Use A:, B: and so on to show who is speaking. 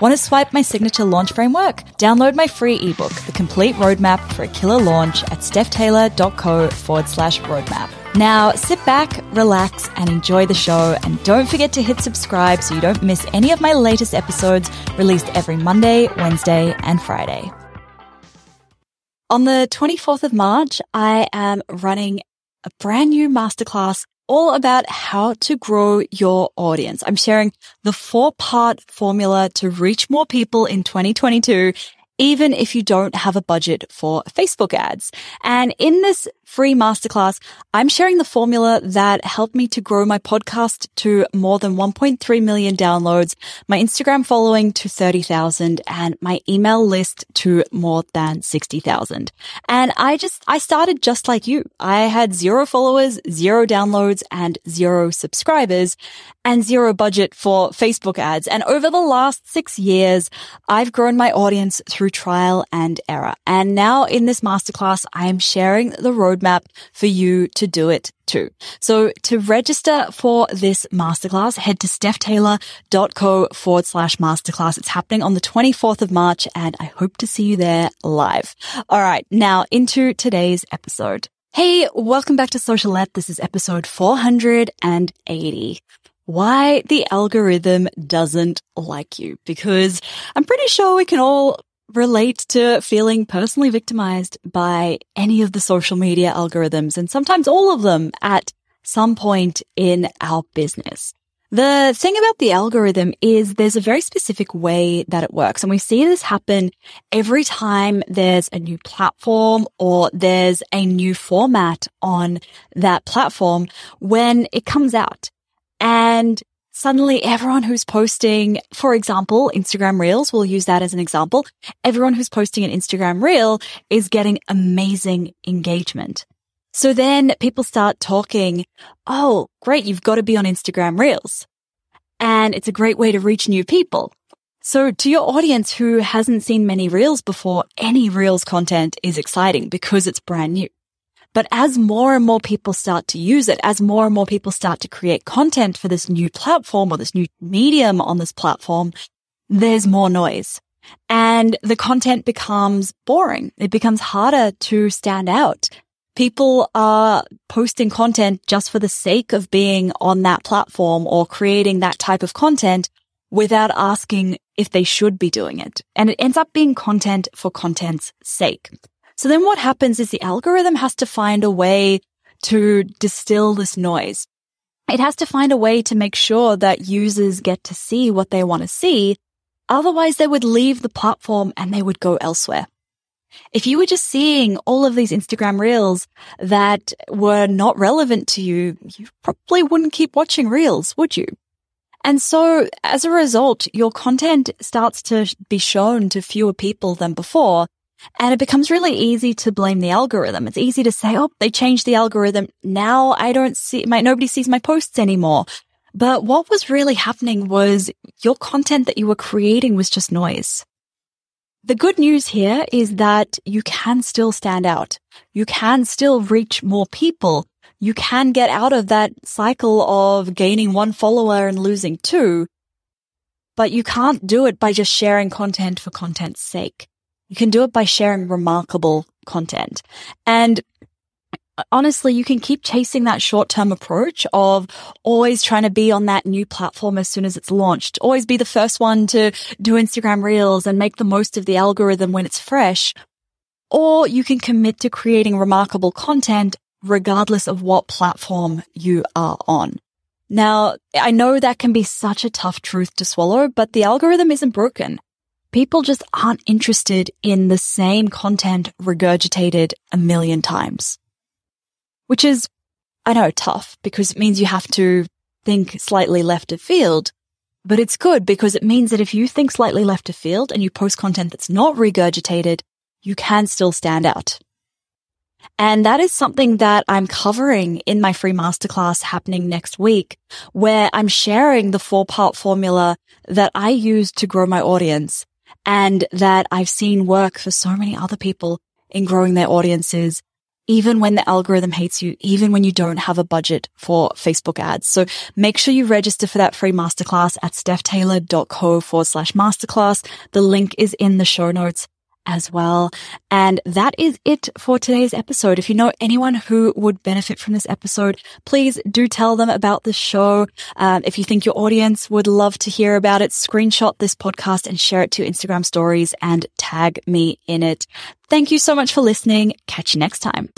A: Want to swipe my signature launch framework? Download my free ebook, The Complete Roadmap for a Killer Launch at stephtaylor.co forward slash roadmap. Now sit back, relax, and enjoy the show. And don't forget to hit subscribe so you don't miss any of my latest episodes released every Monday, Wednesday, and Friday. On the 24th of March, I am running a brand new masterclass all about how to grow your audience. I'm sharing the four part formula to reach more people in 2022 even if you don't have a budget for Facebook ads. And in this free masterclass, I'm sharing the formula that helped me to grow my podcast to more than 1.3 million downloads, my Instagram following to 30,000 and my email list to more than 60,000. And I just, I started just like you. I had zero followers, zero downloads and zero subscribers and zero budget for Facebook ads. And over the last six years, I've grown my audience through trial and error. And now in this masterclass, I am sharing the roadmap for you to do it too. So to register for this masterclass, head to stephtaylor.co forward slash masterclass. It's happening on the 24th of March and I hope to see you there live. All right. Now into today's episode. Hey, welcome back to Socialette. This is episode 480 why the algorithm doesn't like you because I'm pretty sure we can all relate to feeling personally victimized by any of the social media algorithms and sometimes all of them at some point in our business. The thing about the algorithm is there's a very specific way that it works. And we see this happen every time there's a new platform or there's a new format on that platform when it comes out. And suddenly everyone who's posting, for example, Instagram Reels, we'll use that as an example. Everyone who's posting an Instagram Reel is getting amazing engagement. So then people start talking, oh, great, you've got to be on Instagram Reels. And it's a great way to reach new people. So to your audience who hasn't seen many Reels before, any Reels content is exciting because it's brand new. But as more and more people start to use it, as more and more people start to create content for this new platform or this new medium on this platform, there's more noise and the content becomes boring. It becomes harder to stand out. People are posting content just for the sake of being on that platform or creating that type of content without asking if they should be doing it. And it ends up being content for content's sake. So then what happens is the algorithm has to find a way to distill this noise. It has to find a way to make sure that users get to see what they want to see. Otherwise they would leave the platform and they would go elsewhere. If you were just seeing all of these Instagram reels that were not relevant to you, you probably wouldn't keep watching reels, would you? And so as a result, your content starts to be shown to fewer people than before. And it becomes really easy to blame the algorithm. It's easy to say, oh, they changed the algorithm. Now I don't see my, nobody sees my posts anymore. But what was really happening was your content that you were creating was just noise. The good news here is that you can still stand out. You can still reach more people. You can get out of that cycle of gaining one follower and losing two. But you can't do it by just sharing content for content's sake. You can do it by sharing remarkable content. And uh, honestly, you can keep chasing that short term approach of always trying to be on that new platform as soon as it's launched. Always be the first one to do Instagram reels and make the most of the algorithm when it's fresh. Or you can commit to creating remarkable content regardless of what platform you are on. Now, I know that can be such a tough truth to swallow, but the algorithm isn't broken people just aren't interested in the same content regurgitated a million times. Which is, I know, tough because it means you have to think slightly left of field. But it's good because it means that if you think slightly left of field and you post content that's not regurgitated, you can still stand out. And that is something that I'm covering in my free masterclass happening next week, where I'm sharing the four part formula that I use to grow my audience and that I've seen work for so many other people in growing their audiences, even when the algorithm hates you, even when you don't have a budget for Facebook ads. So make sure you register for that free masterclass at stephtaylor.co forward slash masterclass. The link is in the show notes as well. And that is it for today's episode. If you know anyone who would benefit from this episode, please do tell them about the show. Um, if you think your audience would love to hear about it, screenshot this podcast and share it to Instagram stories and tag me in it. Thank you so much for listening. Catch you next time.